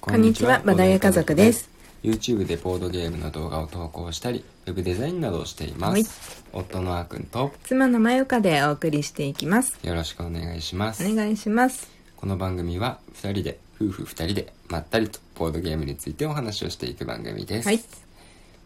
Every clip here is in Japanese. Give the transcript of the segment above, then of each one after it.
こんにちは、バダヤ家族です。YouTube でボードゲームの動画を投稿したり、ウェブデザインなどをしていまはいす。夫のあーくんと妻のまゆかでお送りしていきます。よろしくお願いします。お願いします。この番組は2人で、夫婦2人でまったりとボードゲームについてお話をしていく番組です。はい。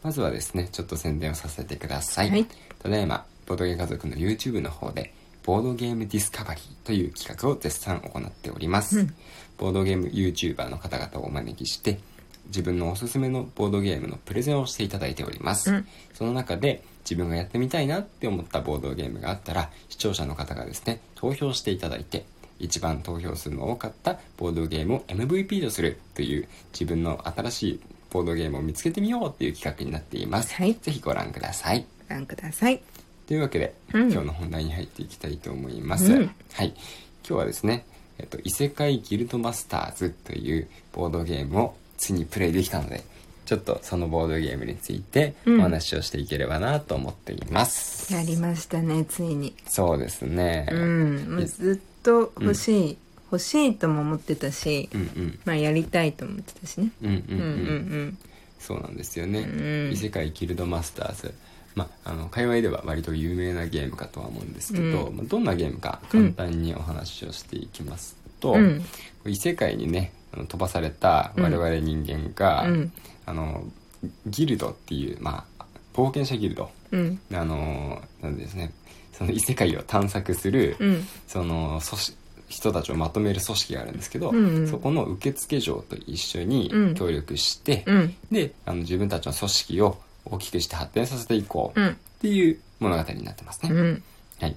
まずはですね、ちょっと宣伝をさせてください。はいただいま、ボードゲーム家族の YouTube の方で、ボードゲームディスカバリーという企画を絶賛行っております。うんボードゲーム YouTuber の方々をお招きして、自分のおすすめのボードゲームのプレゼンをしていただいております。うんその中で、自分がやってみたいなって思ったボードゲームがあったら、視聴者の方がですね、投票していただいて、一番投票数の多かったボードゲームを MVP とするという自分の新しいボードゲームを見つけてみようっていう企画になっています。はいぜひご覧ください。ご覧ください。というわけで、うん今日の本題に入っていきたいと思います。うんはい。今日はですね、えっと、異世界ギルドマスターズというボードゲームをついにプレイできたので、ちょっとそのボードゲームについてうんお話をしていければなと思っています。やりましたね、ついに。そうですね。うん。ずっと欲しい、欲しいとも思ってたし、うんうん。まあやりたいと思ってたしね。うんうんうんん。ううんうん。そうなんですよね、うん異世界ギルドマスターズまあ、あの界隈では割と有名なゲームかとは思うんですけど、うん。まあ、どんなゲームか簡単にお話をしていきますと、うん。異世界にねあの飛ばされた我々人間が、うん。あのギルドっていう、まあ、冒険者ギルド。うん。あのなんですね。その異世界を探索する、うん。その組織人たちをまとめる組織があるんですけど、うんうん。そこの受付嬢と一緒にうん。協力して、うん。であの自分たちの組織を大きくして発展させていこうっうん。ていう物語になってますね。うん。はい、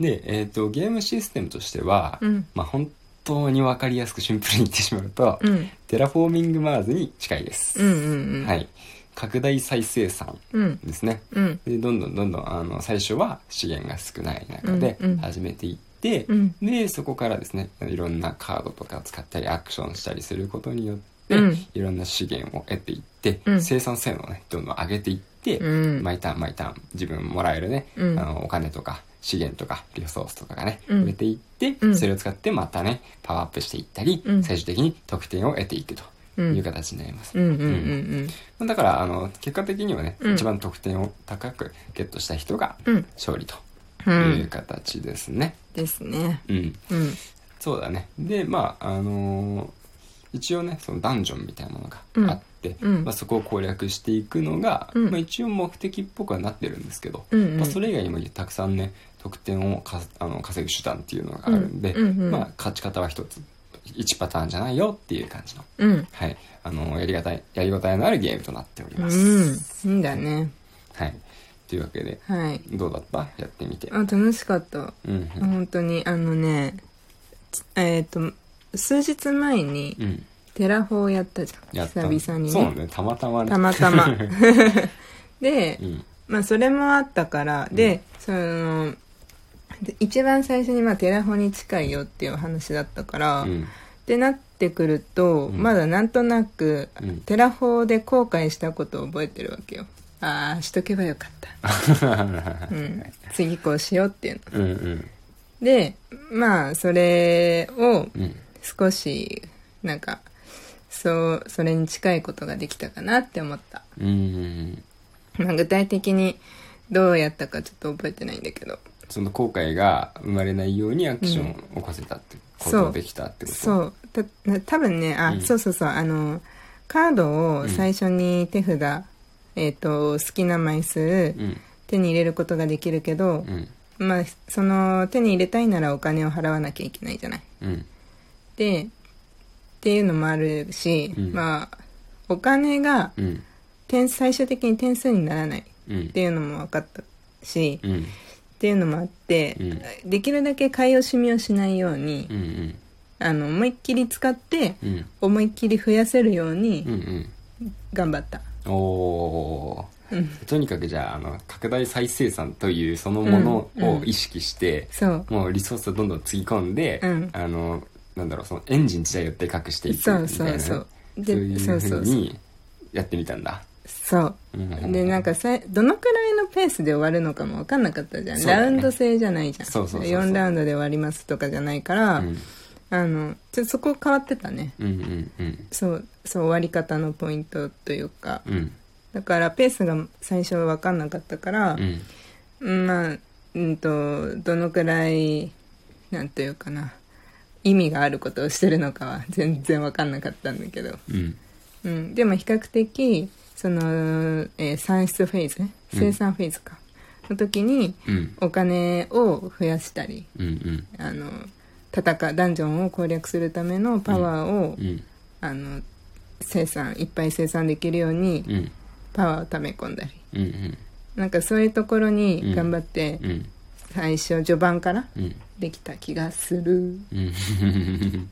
で、えー、とゲームシステムとしては、うんまあ、本当に分かりやすくシンプルに言ってしまうと、うん。テラフォーミングマーズに近いです。うん。うん。はい、拡大再生産うん。ですね。うん。でどんどんどんどんあの最初は資源が少ない中でうんうん始めていって、うんでそこからですねいろんなカードとかを使ったりアクションしたりすることによって、うんいろんな資源を得ていって、うん生産性能をねどんどん上げていって、うん毎ターン毎ターン自分もらえるね、うんあのお金とか資源とかリソースとかがね、うん増えていって、うんそれを使ってまたねパワーアップしていったり、うん最終的に得点を得ていくとうんいう形になります。だからあの結果的にはね、うん一番得点を高くゲットした人がうん。勝利とういうん。形ですね。ですね。うん、うん。そうだね。でまああのー一応ねそのダンジョンみたいなものがあって、うんまあ、そこを攻略していくのが、うんまあ、一応目的っぽくはなってるんですけど、うんうんまあ、それ以外にもたくさんね得点をかあの稼ぐ手段っていうのがあるんで、うんうんうんまあ、勝ち方は一つ1パターンじゃないよっていう感じの,、うん。はい、あのやりがたいやりごたえのあるゲームとなっております。うん。いいんだね。はい、というわけではい。どうだった？やってみて。あ、楽しかった。うんうん本当に、あのね、つえっ、と、数日前にうん、テラフォーやったじゃん。やった久々にそうね。ねたまたまねたまたま。でう、んまあそれもあったから、で、その、で一番最初にまあテラフォーに近いよっていう話だったから、うんってなってくると、うんまだなんとなく、うんテラフォーで後悔したことを覚えてるわけよ。ああ、しとけばよかった。うん。次こうしようっていうの。うんうんで、まあ、それをうん少し、なんか、そう、それに近いことができたかなって思った。うんまあ、具体的にどうやったかちょっと覚えてないんだけど。その後悔が生まれないようにアクションを起こせたってことそうができたってことそう。た多分ね、あ、うんそうそうそう、あの、カードを最初に手札、えっ、と、好きな枚数、うん手に入れることができるけど、うんまあ、その、手に入れたいならお金を払わなきゃいけないじゃない。うんで、っていうのもあるし、うん。まあ、お金がうん。点最終的に点数にならないっうん。ていうのも分かったし、うん。っていうのもあって、うん。できるだけ買い惜しみをしないように、うんうん。あの思いっきり使ってうん。思いっきり増やせるようにん頑張った、おおー。うん、とにかくじゃああの拡大再生産というそのものうんうん。を意識して、そう。もうリソースをどんどんつぎ込んで、うん。あのなんだろうそのエンジン自体をでかくしていくみたいな、そうね、そうそう。そうでそうそうやってみたんだ。そう。うん。でなんかさどのくらいのペースで終わるのかも分かんなかったじゃん、ね。ラウンド制じゃないじゃん。そうそうそうそう。4ラウンドで終わりますとかじゃないから、うん。あのちょっとそこ変わってたね。うんうんうん。そうそう終わり方のポイントというか。うん。だからペースが最初分かんなかったからう、ん。うんまあうんとどのくらいなんというかな意味があることをしてるのかは全然分かんなかったんだけど、うん。うん、でも比較的その、えー産出フェーズね生産フェーズか、の時にうん。お金を増やしたりうんうん。あの戦うダンジョンを攻略するためのパワーを、うん。あの生産いっぱい生産できるようにうん。パワーを溜め込んだり。うんうん。なんかそういうところに頑張ってうん最初序盤からうん。できた気がする。うん。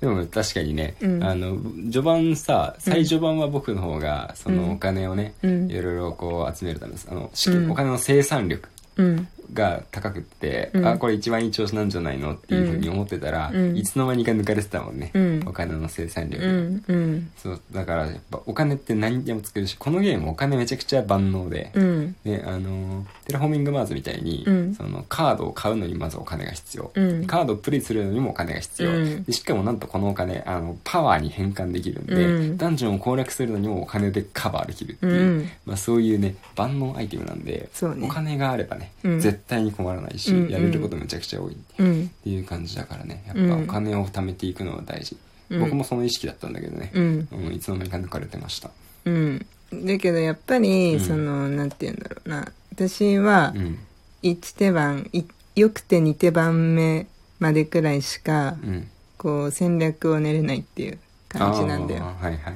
でも確かにね、うん。あの序盤さ最序盤は僕の方がそのお金をね、うん。いろいろこう集めるためですあの資金、うん。お金の生産力うんが高くって、うん。あこれ一番いい調子なんじゃないのっていうふうに思ってたら、うん。いつの間にか抜かれてたもんね、うん。お金の生産力が、そうだからやっぱお金って何でも作るしこのゲームお金めちゃくちゃ万能で、うん。であのテラフォーミングマーズみたいに、うん。そのカードを買うのにまずお金が必要、うん。カードをプレイするのにもお金が必要、うん。でしかもなんとこのお金あのパワーに変換できるんで、うんダンジョンを攻略するのにもお金でカバーできるっていう、うんまあ、そういうね万能アイテムなんで、ねお金があればね、うん絶対に困らないし、うんやれることめちゃくちゃ多い。っうん。ていう感じだからね。やっぱうん。お金を貯めていくのは大事、うん。僕もその意識だったんだけどね、うん。うん。いつの間にか抜かれてました。うん。だけどやっぱり、うん。そのなんて言うんだろうな。私はうん。1手番いよくて2手番目までくらいしか、うん。こう戦略を練れないっていう感じなんだよ。はいはいはい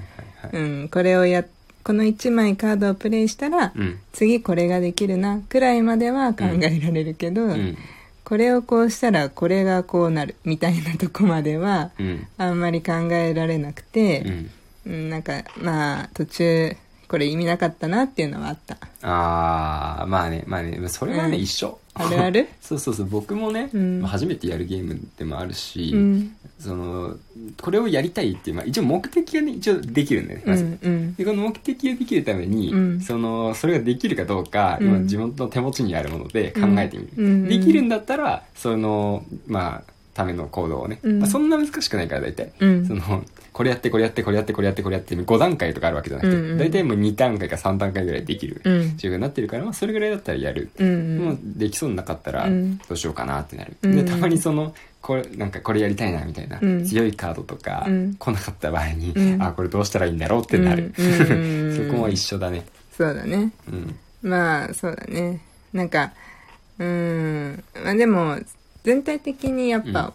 はい、うん、これをやこの1枚カードをプレイしたら、うん。次これができるなくらいまでは考えられるけど、うん。これをこうしたらこれがこうなるみたいなとこまではうん。あんまり考えられなくうて、ん。うん、なんかまあ途中これ意味なかったなっていうのはあった。ああまあねまあねそれはね、うん。一緒。あるある？そうそうそう。僕もね、うん。まあ初めてやるゲームでもあるし、うん。そのこれをやりたいっていう、まあ、一応目的がね一応できるんだよねうまず、んうん。でこの目的ができるために、うん。そのそれができるかどうか、うん。今自分の手持ちにあるもので考えてみる、うん。できるんだったらそのまあための行動をね、うん。まあ、そんな難しくないから大体、うん。そのこれやってこれやってこれやってこれやってこれやって5段階とかあるわけじゃなくて、うんうん。大体もう2段階か3段階ぐらいできるうん。っていうふうになってるから、まあ、それぐらいだったらやる、うんもうできそうになかったらうん。どうしようかなってなる、うん。でたまにそのこれなんかこれやりたいなみたいな、うん。強いカードとか、うん。来なかった場合に、うん。あこれどうしたらいいんだろうってなる、うん。うん。うん。そこは一緒だね。そうだね。うん。まあそうだね。なんかうーん。まあでも全体的にやっぱ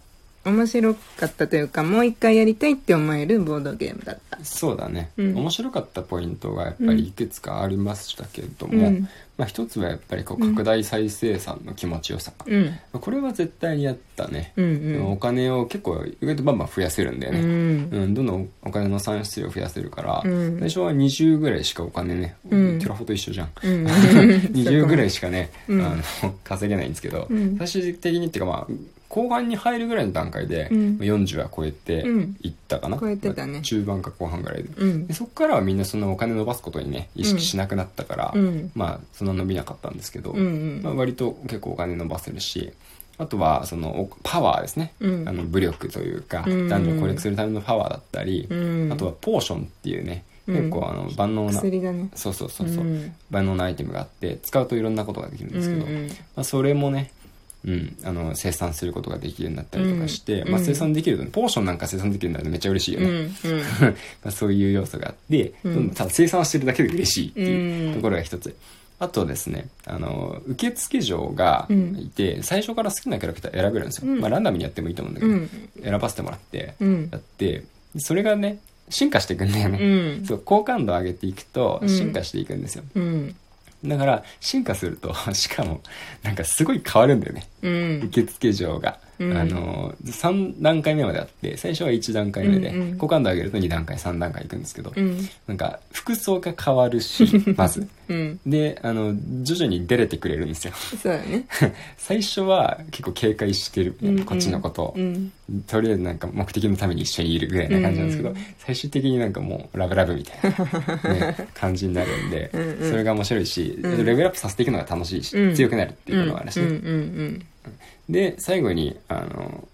面白かったというか、もう一回やりたいって思えるボードゲームだった。そうだね、うん。面白かったポイントがやっぱりいくつかありましたけれども、うん。まあ、一つはやっぱりこう拡大再生産の気持ちよさ、うん。これは絶対にやったね、うんお金を結構意外とバンバン増やせるんだよね、うん。うん、どんどんお金の産出量を増やせるから、うん。最初は20ぐらいしかお金ね、うん。テラフォと一緒じゃん、うん。20ぐらいしかね、うん。あの稼げないんですけど、うん。最終的にっていうかまあ後半に入るぐらいの段階で、うん。40は超えてうん。いったかな、超えてたね。まあ中盤か後半ぐらいで,、うん。でそこからはみんなそんなお金伸ばすことにね意識しなくなったから、うん。まあそんな伸びなかったんですけど、うんうん。まあ、割と結構お金伸ばせるしあとはそのおパワーですね、うん。あの武力というか、うん。男女を攻略するためのパワーだったり、うん。あとはポーションっていうね、うん。結構あの万能なね。そうそうそうそう、うん。万能なアイテムがあって使うといろんなことができるんですけど、うんうん。まあ、それもねうん、あの生産することができるようになったりとかして、まあ、うん。うん生産できるとポーションなんか生産できるんだとめっちゃ嬉しいようんね、うん。まあそういう要素があって、うん。ただ生産してるだけで嬉しいっていううんところが一つ、あとですねあの受付嬢がいて、最初から好きなキャラクター選べるんですよ、うん。まあ、ランダムにやってもいいと思うんだけど、うん。選ばせてもらってうん。やってそれがね進化していくんだよね、うん。そう好感度を上げていくとうん。進化していくんですよ、うんだから進化すると しかもなんかすごい変わるんだよね。うん。受付嬢が、うんあの3段階目まであって最初は1段階目で、うんうん。好感度上げると2段階3段階いくんですけど、うん。なんか服装が変わるし まず。うん。であの徐々に出れてくれるんですよ。そうだね。最初は結構警戒してる、うんうん。こっちのこと。を、うん。とりあえずなんか目的のために一緒にいるぐらいな感じなんですけど、うん最終的になんかもうラブラブみたいな、ね、感じになるんでうんうん。それが面白いし、うん。レベルアップさせていくのが楽しいし、うん。強くなるっていうことがあるしね、うんうんで最後にあの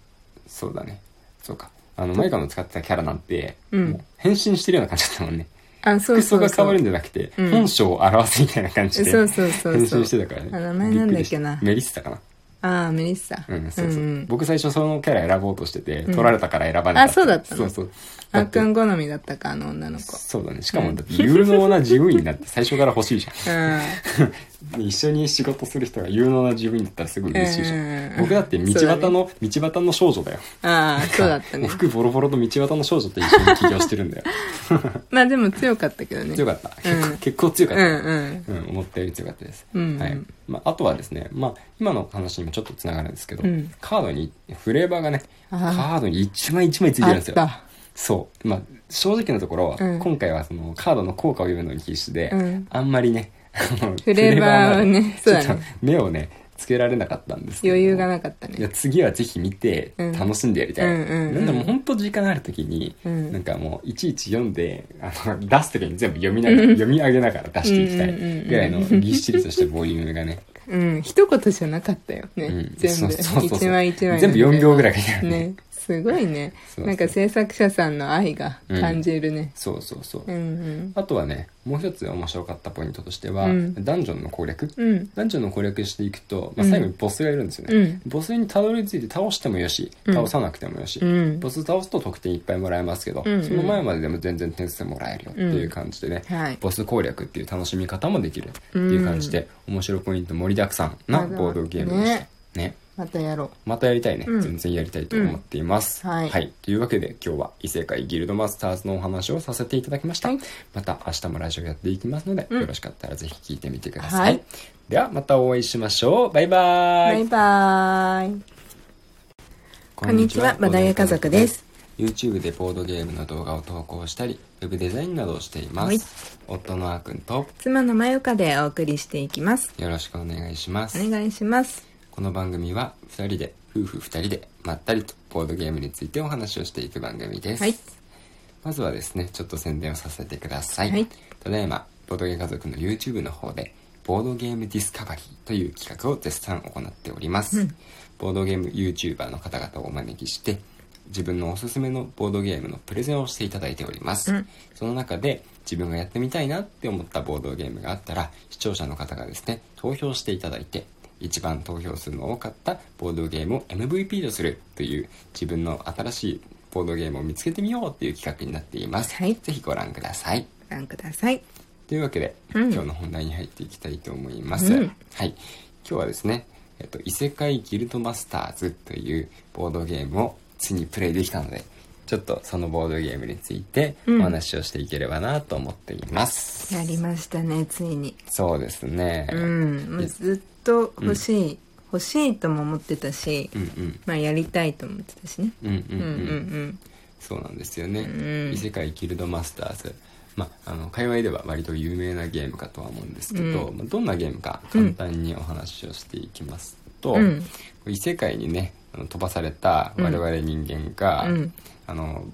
そうだね。そうか。あのマイカの使ってたキャラなんて、うん。もう変身してるような感じだったもんね。あそう服そうそう。装が変わるんじゃなくて、うん。本性を表すみたいな感じで。そうそうそう変身してたからね。あ名前なんだっけな。メリッサかな。ああメリッサ。うんそうそう、んん。僕最初そのキャラ選ぼうとしてて、ん。取られたから選ばなかったあそうだったの？そうそう。あっくん好みだったかあの女の子。そうだね。しかもだって有能な事務員になって最初から欲しいじゃん。うん 一緒に仕事する人が有能な自分だったらすごい嬉しいじゃん、うん。僕だって道端の、道端の少女だよ。ああそうだったね。服ボロボロと道端の少女と一緒に起業してるんだよ。まあでも強かったけどね。強かった、うん。結構強かった、うんうん。うん、思ったより強かったです。うん。はい。まあ、あとはですね、まあ、今の話にもちょっとつながるんですけど、うん。カードに、フレーバーがね、カあー。ドに一枚一枚ついてあるんですよ。そう。まあ、正直なところ、うん。今回はそのカードの効果を読むのに必死で、うん。あんまりね、フレーバーをねそうだね。目をね、つけられなかったんですけど。余裕がなかったいやね次はぜひ見てうん。楽しんでやりたい、なんでも本当時間ある時に、うん。なんかもういちいち読んであの出す時に全部読みながら読み上げながら出していきたいぐらいのぎっしりとしたボリュームがね、うん。一言じゃなかったよね、うん。全部。一枚一枚全部4秒ぐらい書いてあるね。ねすごいね。なんか制作者さんの愛が感じるね。そうそうそう、うんうん。あとはねもう一つ面白かったポイントとしては、うん。ダンジョンの攻略、うん。ダンジョンの攻略していくと、まあ、うん。最後にボスがいるんですよね、うん。ボスにたどり着いて倒してもよしうん。倒さなくてもよし、うん。ボス倒すと得点いっぱいもらえますけど、うんうん。その前まででも全然点数もらえるよっていう感じでね、はい。ボス攻略っていう楽しみ方もできるっていう感じで、面白いポイント盛りだくさんなボードゲームでした。ねまたやろまたやりたいね、うん。全然やりたいと思っています、うん。はい。というわけで今日は異世界ギルドマスターズのお話をさせていただきました、はい。また明日もラジオやっていきますので、うん。よろしかったらぜひ聞いてみてください、はい。ではまたお会いしましょう。バイバーイ。うバイバーイ。こんにちは。バダヤ家族です。YouTube でボードゲームの動画を投稿したりウェブデザインなどをしています、はい。夫のあーくんと妻のまゆかでお送りしていきます。よろしくお願いします。お願いしますこの番組は2人で夫婦2人でまったりとボードゲームについてお話をしていく番組です、はい。まずはですねちょっと宣伝をさせてください、はい。ただいまボードゲー家族の YouTube の方でボードゲームディスカバリーという企画を絶賛行っております、うん。ボードゲーム YouTuber の方々をお招きして自分のおすすめのボードゲームのプレゼンをしていただいております、うん。その中で自分がやってみたいなって思ったボードゲームがあったら視聴者の方がですね投票していただいて一番投票数の多かったボードゲームを MVP とするという自分の新しいボードゲームを見つけてみようっていう企画になっています、はい。ぜひご覧ください。ご覧ください。というわけで、うん。今日の本題に入っていきたいと思います、うん。はい。今日はですね、えっと、異世界ギルドマスターズというボードゲームをついにプレイできたのでちょっとそのボードゲームについてうん。お話をしていければなと思っています、やりましたねついに。そうですね。うん。ずっと欲しい、欲しいとも思ってたし、うんうん。まあやりたいと思ってたしね。うんうんうんうん。うんそうなんですよね、うん。異世界ギルドマスターズ。まあ、あの界隈では割と有名なゲームかとは思うんですけど、うん。まあ、どんなゲームか簡単にお話をしていきますと、うん。異世界にねあの飛ばされた我々人間が、うん。あの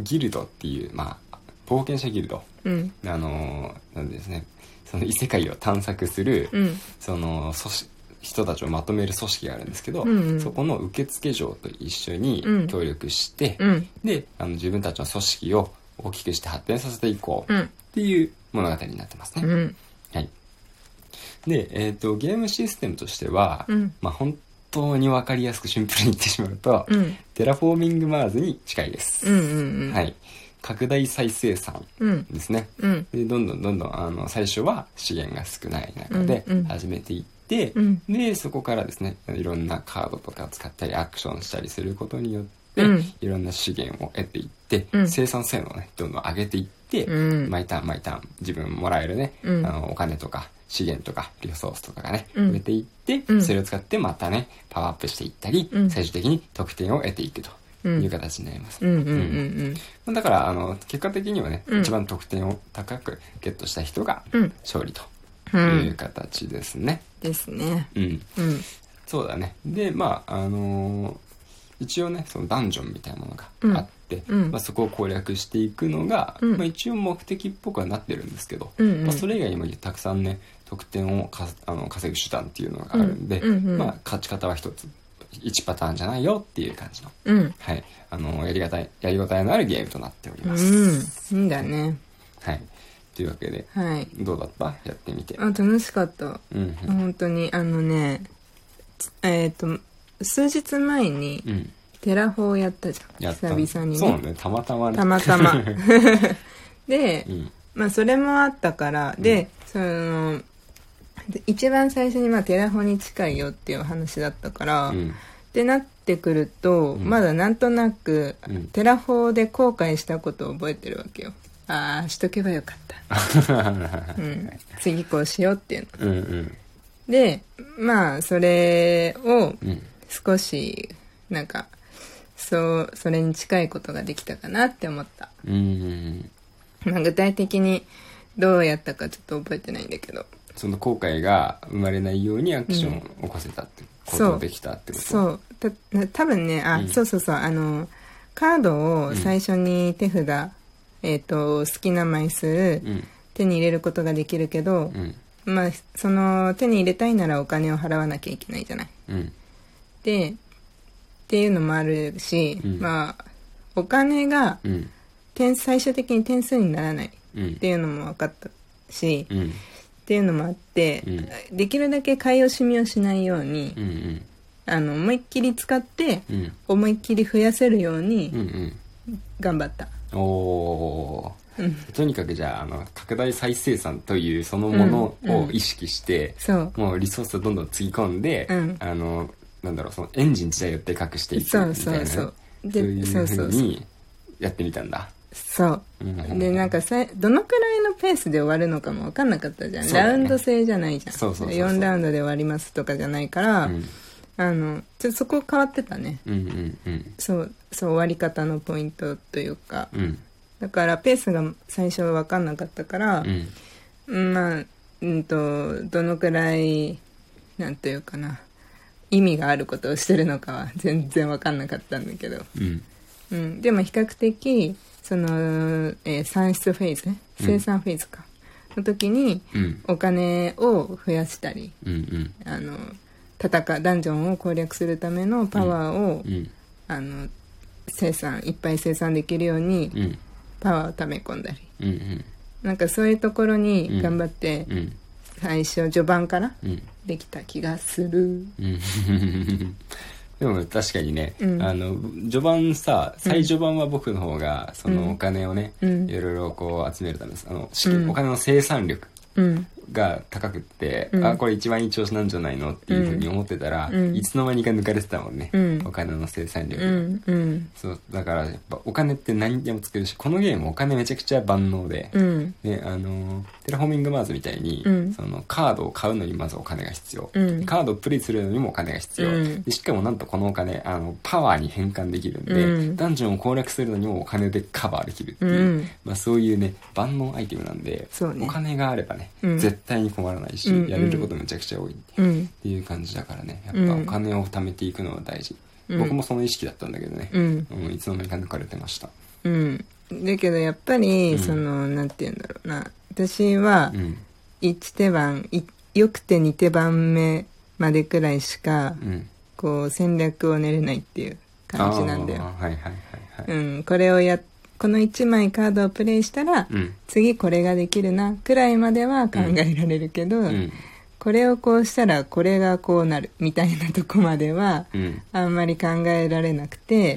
ギルドっていう、まあ、冒険者ギルド。うん。あのなんですねその異世界を探索する、うん。その組織人たちをまとめる組織があるんですけど、うんうん。そこの受付嬢と一緒にうん。協力して、うん。であの自分たちの組織を大きくして発展させていこうっうん。ていう物語になってますね。うん。はい、で、えー、とゲームシステムとしては、うん。まあ、本当に分かりやすくシンプルに言ってしまうと、うん。テラフォーミングマーズに近いです。うんうんうん。はい、拡大再生産うん。ですね。うん。でどんどんどんどんあの最初は資源が少ない中で始めていって、うん。でそこからですねいろんなカードとかを使ったりアクションしたりすることによって、うん。いろんな資源を得ていって、うん。生産性能をねどんどん上げていって、うん。毎ターン毎ターン自分もらえるね、うん。あのお金とか資源とかリソースとかがね、うん。得ていって、うん。それを使ってまたねパワーアップしていったり、うん。最終的に得点を得ていくと。うんいう形になります。だからあの結果的にはね、うん。一番得点を高くゲットした人がうん。勝利とういうん形ですね。ですね。うん、うん。そうだね。でまああのー一応ねそのダンジョンみたいなものがあって、うん。まあ、そこを攻略していくのが、うん。まあ、一応目的っぽくはなってるんですけど、うんうん。まあ、それ以外にもたくさんね得点をかあの稼ぐ手段っていうのがあるんで、まあ、勝ち方は一つ1パターンじゃないよっていう感じの、うん。はい、あのやりがたいやりごたえのあるゲームとなっております、うん。いいんだね。はい。というわけではい。どうだった？やってみて。あ楽しかった。うん。うん本当に。あのねつえっ、と数日前にうん。テラフォーやったじゃん。久々にそうね。ねたまたまね。たまたま。で、うん。まあそれもあったから。で、そので一番最初にまあテラフォに近いよっていう話だったから、っうん。てなってくると、うん。まだなんとなく、うん。テラフォで後悔したことを覚えてるわけよ。ああしとけばよかった、うん、次こうしようっていうの。うんうん。でまあそれをうん。少しなんかそうそれに近いことができたかなって思った、うん。まあ、具体的にどうやったかちょっと覚えてないんだけどその後悔が生まれないようにアクションを起こせたってことできたってこと？そう。た多分ねあ、うん。そうそうそう。あのカードを最初に手札、えっ、と好きな枚数うん。手に入れることができるけどう、ん。まあその手に入れたいならお金を払わなきゃいけないじゃない。うん。でっていうのもあるし、うん。まあお金がうん。点最終的に点数にならないっうんていうのも分かったし、うんっていうのもあって、うん。できるだけ買い惜しみをしないように、うんうん。あの思いっきり使ってうん。思いっきり増やせるよううんうにん。頑張った、おおうん。ーとにかくじゃああの拡大再生産というそのものを意識して、そう。もうリソースをどんどんつぎ込んで、うん。あのなんだろうそのエンジン自体をでかくしていくそうみたいな。ねそうそうそう。でいうふそうそうう。にやってみたんだそう。うん。でなんかさどのくらいのペースで終わるのかも分かんなかったじゃん、ね。ラウンド制じゃないじゃん。そうそうそうそう。4ラウンドで終わりますとかじゃないから、うん。あのちょっとそこ変わってたね。うんうんうん。そうそう終わり方のポイントというか。うん。だからペースが最初分かんなかったからう、ん。うんまあうんとどのくらいなんというかな意味があることをしてるのかは全然分かんなかったんだけど、うん。うん、でも比較的その、えー産出フェーズね。生産フェーズか、の時にうん。お金を増やしたりうんうん。あの戦うダンジョンを攻略するためのパワーを、うん。あの生産いっぱい生産できるようにうん。パワーを溜め込んだり。うんうん。なんかそういうところに頑張ってうん。最初序盤からうん。できた気がする。うんでも確かにね、うん。あの序盤さ最序盤は僕の方がそのお金をね、うん。いろいろこう集めるためですあの資金、うん。お金の生産力うんが高くって、うん。あこれ一番いい調子なんじゃないのっていうふうに思ってたら、うん。いつの間にか抜かれてたもんね、うん。お金の生産力が、そうだからやっぱお金って何でも作るしこのゲームお金めちゃくちゃ万能で、うん。ねあのテラフォーミングマーズみたいに、うん。そのカードを買うのにまずお金が必要、うん。カードをプレイするのにもお金が必要、うん。でしかもなんとこのお金あのパワーに変換できるんで、うんダンジョンを攻略するのにもお金でカバーできるっていう、うんまあ、そういうね万能アイテムなんで、ねお金があればね、うん絶対に困らないし、うんやれることめちゃくちゃ多いっうん。ていう感じだからね。やっぱうん。お金を貯めていくのは大事、うん。僕もその意識だったんだけどね、うん。うんいつの間にか抜かれてました。うん。だけどやっぱり、うん。そのなんて言うんだろうな。私はうん。1手番いよくて2手番目までくらいしかうん。こう戦略を練れないっていう感じなんだよ。はいはいはいはい、うん。これをやこの1枚カードをプレイしたら、うん。次これができるなくらいまでは考えられるけど、うん。これをこうしたらこれがこうなるみたいなとこまではうん。あんまり考えられなくて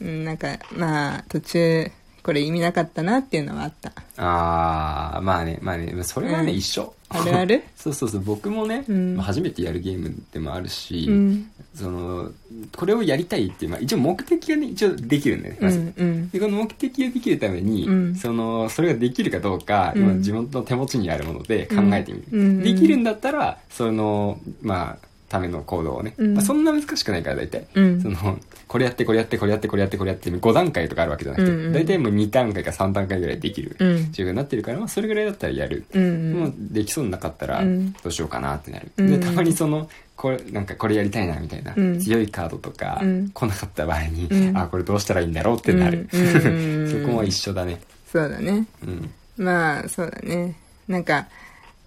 う、ん。うん、なんかまあ途中これ意味なかったなっていうのはあった。ああまあねまあねそれはね、うん。一緒。あるある？そうそうそう。僕もね、うん。まあ初めてやるゲームでもあるし、うん。そのこれをやりたいっていう、まあ、一応目的がね一応できるんだよねうまず、ん。うんでこの目的ができるために、うん。そのそれができるかどうか、うん。今自分の手持ちにあるもので考えてみる、うん。できるんだったらそのまあための行動をね、うん。まあ、そんな難しくないから大体、うん。そのこれやってこれやってこれやってこれやってこれやって5段階とかあるわけじゃなくて、うん。うん大体もう2段階か3段階ぐらいできるうん。自分になってるから、まあ、それぐらいだったらやる、うんもうできそうになかったらうん。どうしようかなってなる、うん。でたまにそのこれなんかこれやりたいなみたいな、うん。強いカードとか、うん。来なかった場合に、うん。あこれどうしたらいいんだろうってなる、うん。うん。うん。う んそこも一緒だね。そうだね。うん。まあそうだね。なんか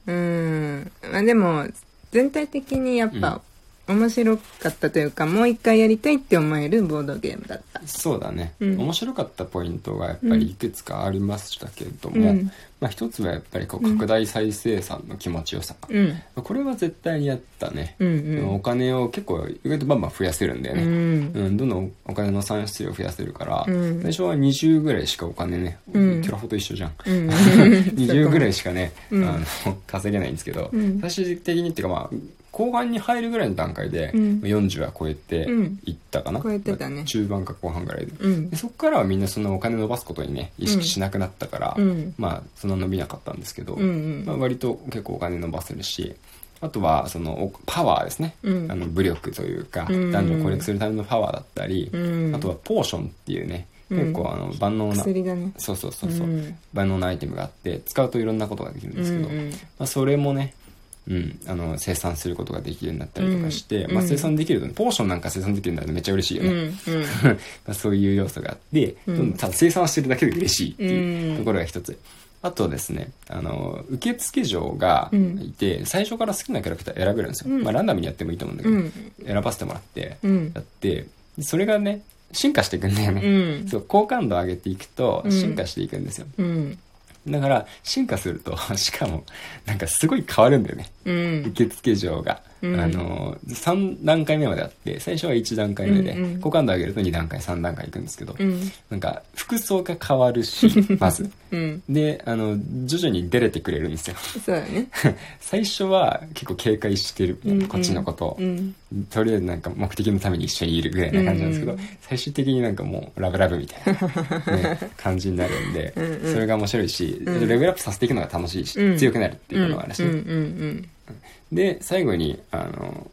うん。まあでも全体的にやっぱ、面白かったというかもう一回やりたいって思えるボードゲームだった。そうだね、うん。面白かったポイントがやっぱりいくつかありましたけれども、うん。まあ、一つはやっぱりこう拡大再生産の気持ちよさ、うん。これは絶対にやったね、うんうん。お金を結構意外とバンバン増やせるんだよね、うん。うん、どんどんお金の産出量を増やせるから、うん。最初は20ぐらいしかお金ね、うん。キャラフォと一緒じゃん、うん。20ぐらいしかね、うん。あの稼げないんですけど、うん。最終的にっていうかまあ後半に入るぐらいの段階で、うん。40は超えてうん。いったかな、超えてたね。中盤か後半ぐらいで,、うん。でそこからはみんなそんなお金伸ばすことにね意識しなくなったから、うん。まあそんな伸びなかったんですけど、うんうん。まあ、割と結構お金伸ばせるしあとはそのおパワーですね、うん。あの武力というか、うん。男女を攻略するためのパワーだったり、うん。あとはポーションっていうねうん。結構あの万能な、薬だね。そうそうそうそう、うん。万能なアイテムがあって使うといろんなことができるんですけど、うんうん。まあ、それもねうん、あの生産することができるようになったりとかして、まあ、うんうん。生産できるとねポーションなんか生産できるんだとめっちゃ嬉しいよね、うんうん。まあそういう要素があって、うん。ただ生産してるだけで嬉しいっていううんところが一つ、あとですねあの受付嬢がいて、最初から好きなキャラクター選べるんですよ、うん。まあ、ランダムにやってもいいと思うんだけど、うん。選ばせてもらってうん。やってそれがね進化していくんだよね、うん。そう好感度を上げていくとうん。進化していくんですよ、うんだから進化すると しかもなんかすごい変わるんだよね。うん。受付嬢が、うんあの3段階目まであって最初は1段階目で、うんうん。好感度上げると2段階3段階いくんですけど、うん。なんか服装が変わるしまず。うん。であの徐々に出れてくれるんですよ。そうだね。最初は結構警戒してる、うんうん。こっちのこと。を、うん。とりあえずなんか目的のために一緒にいるぐらいな感じなんですけど、うん最終的になんかもうラブラブみたいな、ね、感じになるんでうんうん。それが面白いし、うん。レベルアップさせていくのが楽しいし、うん。強くなるっていうことがあるしね、うんうんで最後にあの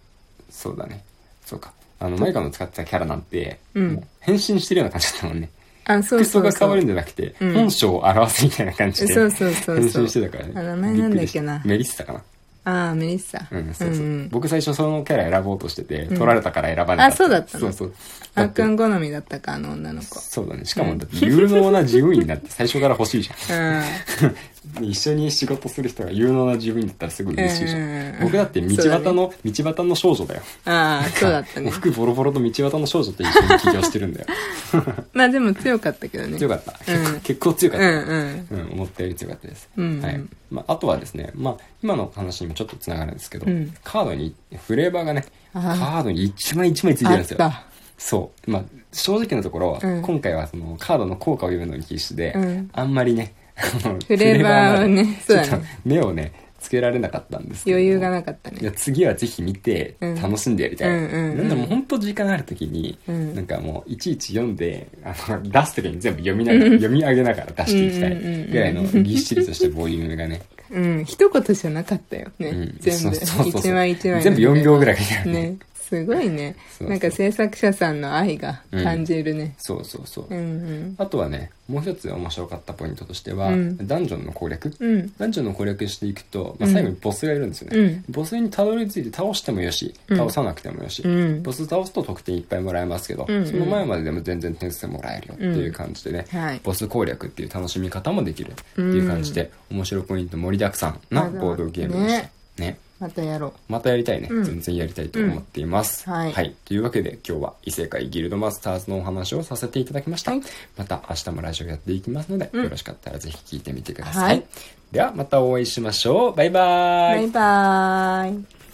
そうだね。そうか。あのマイカの使ってたキャラなんて、うん。もう変身してるような感じだったもんね。あそう服そうそう。装が変わるんじゃなくて、うん。本性を表すみたいな感じで。そうそうそう変そう。身してたからね。あ名前なんだっけな。メリッサかな。ああメリッサ。うん、そうそう、ん僕最初そのキャラ選ぼうとしてて、ん。取られたから選ばなかった。あそうだったの？そうそう。あっくん好みだったかあの女の子。そうだね。しかも、だって有能な自分員になって最初から欲しいじゃうん ん。一緒に仕事する人が有能な自分員だったらすごい嬉しいじゃん。うん僕だって道端の、道端の少女だよ。ああそうだったね服ボロボロと道端の少女と一緒に起業してるんだよ。まあでも強かったけどね強かった。結構,、うん結構強かうった。んうんうん、思ったより強かったです。うんはい。まあ、あとはですね、まあ、今の話にもちょっとつながるんですけど、うんカードに、フレーバーがね、カあードに一枚一枚ついてあるんですよ。そう。まあ、正直なところ、うん今回はそのカードの効果を読むのに必死で、うんあんまりね、フレーバーをねそう目をね、つけられなかったんですけど。余裕がなかったいやね次はぜひ見てうん。楽しんでやりたい、うんうんうん。なんでも本当時間ある時に、うん。なんかもういちいち読んであの出す時に全部読みながら読み上げながら出していきたいぐらいのぎっしりとしたボリュームがね。うん。一言じゃなかったよね、うん。全部。一枚一枚の全部4秒ぐらいかけてねすごいね。なんか制作者さんの愛が感じるね。そうそうそう、うんうん。あとはねもう一つ面白かったポイントとしては、うん。ダンジョンの攻略、うん。ダンジョンの攻略していくと、まあ、うん。最後にボスがいるんですよね、うん。ボスにたどり着いて倒してもよしうん。倒さなくてもよし、うん。ボス倒すと得点いっぱいもらえますけど、うんうん。その前まででも全然点数もらえるよっていう感じでね、はい。ボス攻略っていう楽しみ方もできるっていう感じで、面白いポイント盛りだくさんなボードゲームでしたねまたやろまたやりたいね、うん。全然やりたいと思っています、うん。はい。というわけで今日は異世界ギルドマスターズのお話をさせていただきました、はい。また明日もラジオやっていきますので、うん。よろしかったらぜひ聞いてみてください、はい。ではまたお会いしましょう。バイバーイ。バイバーイ